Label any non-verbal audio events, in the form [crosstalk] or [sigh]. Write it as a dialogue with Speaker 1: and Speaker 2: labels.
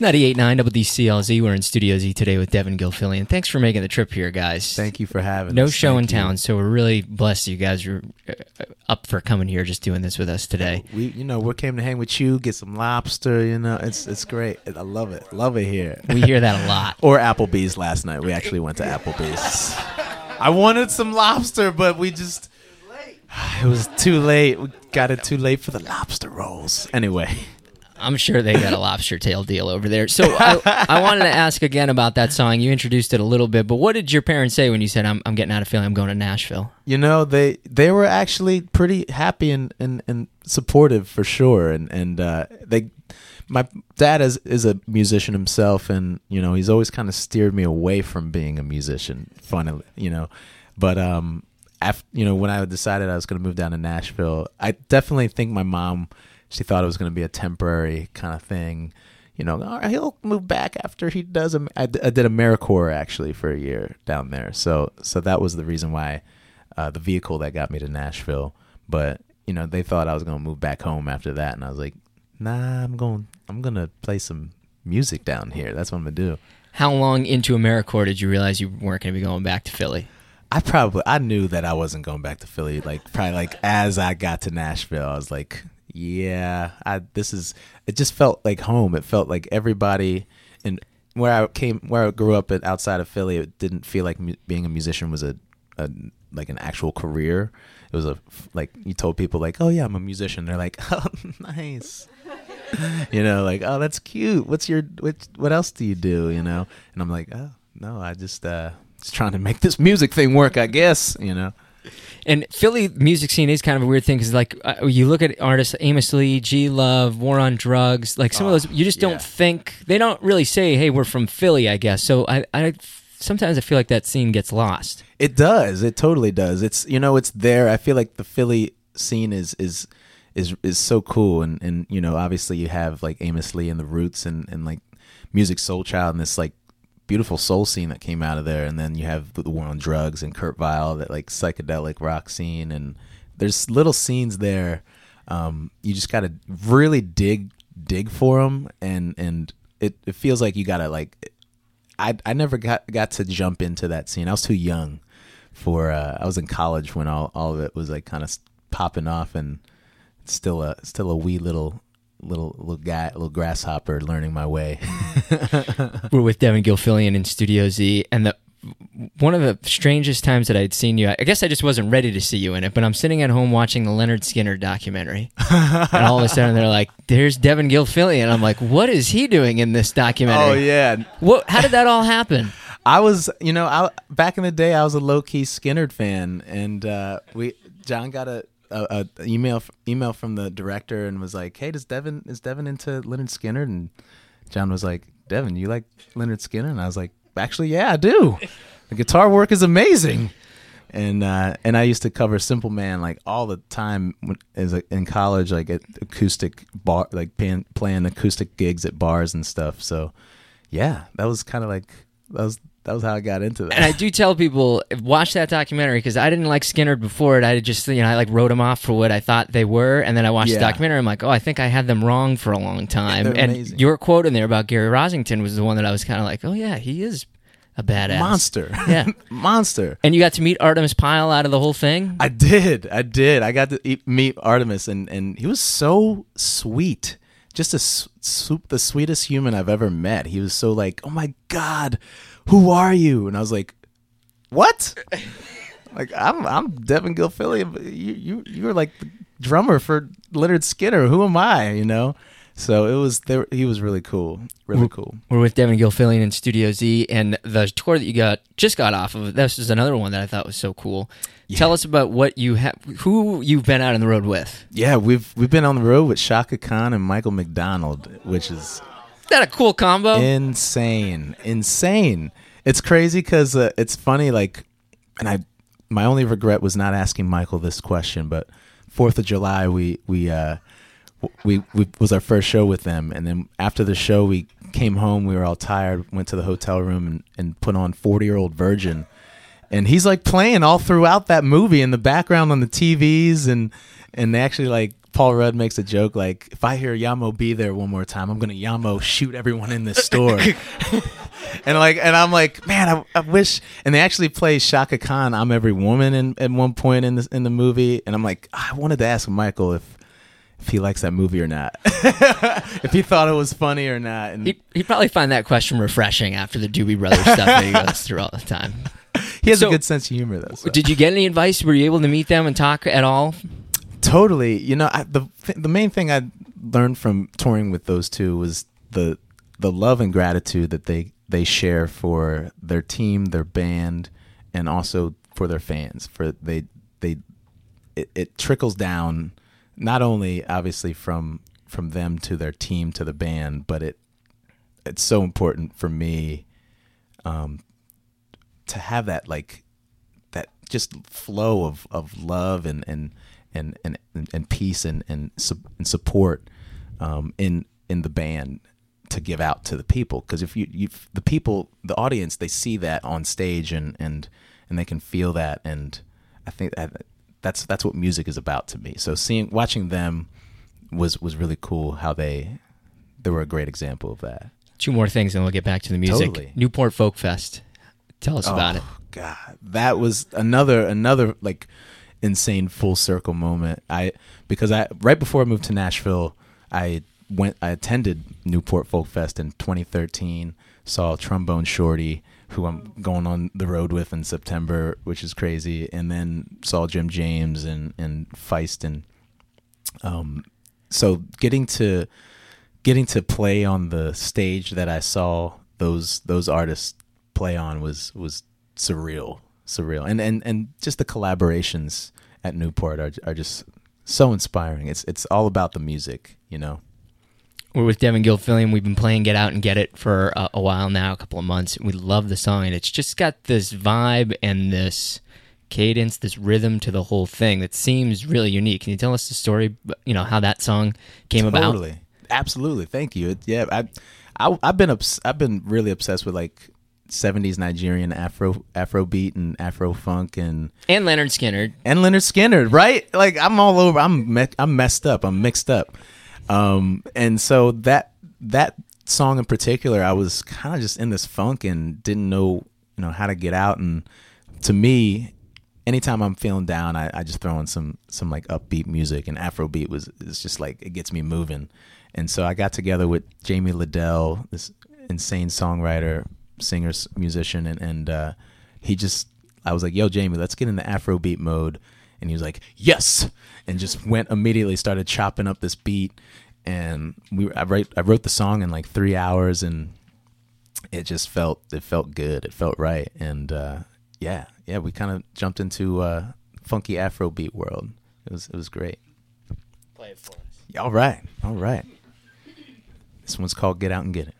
Speaker 1: It's 98.9 WCLZ. We're in Studio Z today with Devon Gilfillian. Thanks for making the trip here, guys.
Speaker 2: Thank you for having
Speaker 1: no
Speaker 2: us.
Speaker 1: No show
Speaker 2: Thank
Speaker 1: in
Speaker 2: you.
Speaker 1: town, so we're really blessed you guys are uh, up for coming here, just doing this with us today.
Speaker 2: We, you know, we came to hang with you, get some lobster. You know, it's it's great. I love it. Love it here.
Speaker 1: We hear that a lot. [laughs]
Speaker 2: or Applebee's last night. We actually went to Applebee's. [laughs] I wanted some lobster, but we just [sighs] it was too late. We got it too late for the lobster rolls. Anyway,
Speaker 1: I'm sure they got a lobster tail deal over there. So I, I wanted to ask again about that song. You introduced it a little bit, but what did your parents say when you said, "I'm, I'm getting out of Philly. I'm going to Nashville"?
Speaker 2: you know they they were actually pretty happy and and, and supportive for sure. And and uh, they my dad is is a musician himself, and you know he's always kind of steered me away from being a musician. Funnily, you know, but um, after you know when I decided I was going to move down to Nashville, I definitely think my mom she thought it was going to be a temporary kind of thing. You know, all right, he'll move back after he does. A, I, d- I did AmeriCorps actually for a year down there, so so that was the reason why uh, the vehicle that got me to Nashville. But you know, they thought I was going to move back home after that, and I was like, Nah, I'm going. I'm gonna play some music down here. That's what I'm gonna do.
Speaker 1: How long into AmeriCorps did you realize you weren't going to be going back to Philly?
Speaker 2: I probably I knew that I wasn't going back to Philly. Like probably like as I got to Nashville, I was like, yeah, I this is. It just felt like home. It felt like everybody and where I came, where I grew up at outside of Philly, it didn't feel like mu- being a musician was a, a like an actual career. It was a like you told people like, oh yeah, I'm a musician. They're like, [laughs] oh nice. [laughs] you know, like, oh, that's cute. What's your what? What else do you do? You know, and I'm like, oh no, I just uh, just trying to make this music thing work. I guess you know.
Speaker 1: And Philly music scene is kind of a weird thing because, like, uh, you look at artists Amos Lee, G Love, War on Drugs, like some of
Speaker 2: Oh,
Speaker 1: those, you just
Speaker 2: yeah.
Speaker 1: don't think they don't really say, "Hey, we're from Philly," I guess. So I, I sometimes I feel like that scene gets lost.
Speaker 2: It does. It totally does. It's you know, it's there. I feel like the Philly scene is is is is so cool and and you know, obviously you have like Amos Lee and the Roots and and like Musiq Soulchild and this like beautiful soul scene that came out of there and then you have the War on Drugs and Kurt Vile that like psychedelic rock scene and there's little scenes there um you just got to really dig dig for them and and it, it feels like you got to like I I never got got to jump into that scene. I was too young for. Uh, I was in college when all, all of it was like kind of popping off, and still a still a wee little little little guy, little grasshopper, learning my way. [laughs]
Speaker 1: We're with Devon Gilfillian in Studio Z, and the one of the strangest times that I'd seen you, I guess I just wasn't ready to see you in it, but I'm sitting at home watching the Lynyrd Skynyrd documentary, [laughs] and all of a sudden they're like, "There's Devon Gilfillian." I'm like, "What is he doing in this documentary?"
Speaker 2: oh yeah,
Speaker 1: What? How did that all happen? [laughs]
Speaker 2: I was you know I back in the day I was a low key Skynyrd fan, and uh, we John got a. A, a email email from the director and was like, "Hey, does Devon is Devon into Lynyrd Skynyrd?" And John was like, "Devon, you like Lynyrd Skynyrd?" And I was like, "Actually, yeah, I do. The guitar work is amazing." And uh, and I used to cover Simple Man like all the time as a, in college, like at acoustic bar, like playing, playing acoustic gigs at bars and stuff. So yeah, that was kind of like that was that was how I got into that.
Speaker 1: And I do tell people watch that documentary because I didn't like Skynyrd before it. I just you know I like wrote them off for what I thought they were, and then I watched the documentary. I'm like, oh, I think I had them wrong for a long time.
Speaker 2: They're
Speaker 1: and
Speaker 2: amazing.
Speaker 1: your quote in there about Gary Rossington was the one that I was kind of like, oh yeah, he is a badass
Speaker 2: monster,
Speaker 1: Yeah. [laughs]
Speaker 2: monster.
Speaker 1: And you got to meet Artimus Pyle out of the whole thing.
Speaker 2: I did. I did. I got to eat, meet Artimus, and, and he was so sweet. Just a the sweetest human I've ever met. He was so like, oh my god, who are you? And I was like, what? [laughs] like I'm I'm Devon Gilfillian. but You you you were like the drummer for Lynyrd Skynyrd. Who am I? You know. So it was there. He was really cool. Really cool.
Speaker 1: We're with Devon Gilfillian in Studio Z, and the tour that you got just got off of. This is another one that I thought was so cool. Tell us about what you have, who you've been out on the road with.
Speaker 2: Yeah, we've we've been on the road with Chaka Khan and Michael McDonald, which Is
Speaker 1: that a cool combo?
Speaker 2: insane. Insane. It's crazy because uh, it's funny like and i my only regret was not asking michael this question but fourth of july we we uh we, we was our first show with them. And then after the show we came home we were all tired went to the hotel room and, and put on 40 year old virgin. And he's like playing all throughout that movie in the background on the tvs and and they actually like Paul Rudd makes a joke like, "If I hear Yamo be there one more time, I'm gonna Yamo shoot everyone in this store." [laughs] and like, and I'm like, man, I, I wish. And they actually play Chaka Khan, "I'm Every Woman" in at one point in the in the movie. And I'm like, I wanted to ask Michael if if he likes that movie or not, [laughs] if he thought it was funny or not. And
Speaker 1: He'd, he'd probably find that question refreshing after the Doobie Brothers stuff that he goes through all the time. [laughs]
Speaker 2: he has
Speaker 1: So-
Speaker 2: a good sense of humor, though. so.
Speaker 1: Did you get any advice? Were you able to meet them and talk at all?
Speaker 2: Totally. You know, I, the th- the main thing I learned from touring with those two was the the love and gratitude that they they share for their team, their band, and also for their fans. For they they it, it trickles down not only obviously from from them to their team to the band, but it it's so important for me um, to have that like that just flow of, of love and and and and, and peace and and, and support um, in in the band to give out to the people because if you, you the people the audience they see that on stage and and and they can feel that and I think that that's that's what music is about to me so seeing watching them was was really cool how they they were a great example of that
Speaker 1: Two more things, and we'll get back to the music.
Speaker 2: Totally.
Speaker 1: Newport Folk Fest. Tell us about it.
Speaker 2: Oh, God, that was another another like insane full circle moment. I because I right before I moved to Nashville, I went I attended Newport Folk Fest in 2013. Saw Trombone Shorty, who I'm going on the road with in September, which is crazy, and then saw Jim James and and Feist and um so getting to getting to play on the stage that I saw those those artists play on was was surreal, surreal, and and and just the collaborations at Newport are are just so inspiring. It's it's all about the music, you know.
Speaker 1: We're with Devon Gilfillian. We've been playing Get Out and Get It for a, a while now, a couple of months. We love the song, and it's just got this vibe and this cadence, this rhythm to the whole thing that seems really unique. Can you tell us the story, you know, how that song came about?
Speaker 2: Totally, absolutely. Thank you. It, yeah, I, I I've been obs- I've been really obsessed with like. 70s Nigerian Afro Afro beat and Afro funk and
Speaker 1: And Lynyrd Skynyrd.
Speaker 2: and Lynyrd Skynyrd, right? Like I'm all over. I'm me- I'm messed up. I'm mixed up. Um, and so that that song in particular, I was kind of just in this funk and didn't know you know how to get out. And to me, anytime I'm feeling down, I, I just throw in some some like upbeat music. And Afrobeat was it's just like it gets me moving. And so I got together with Jamie Lidell, this insane songwriter, singer, musician, and and uh, he just I was like, "Yo, Jamie, let's get into Afrobeat mode." And he was like, "Yes," and just went immediately started chopping up this beat. And we I write I wrote the song in like three hours, and it just felt it felt good. It felt right, and uh, yeah, yeah, we kind of jumped into uh, funky Afrobeat world. It was it was great.
Speaker 1: Play it for us.
Speaker 2: All right, all right. This one's called "Get Out and Get It."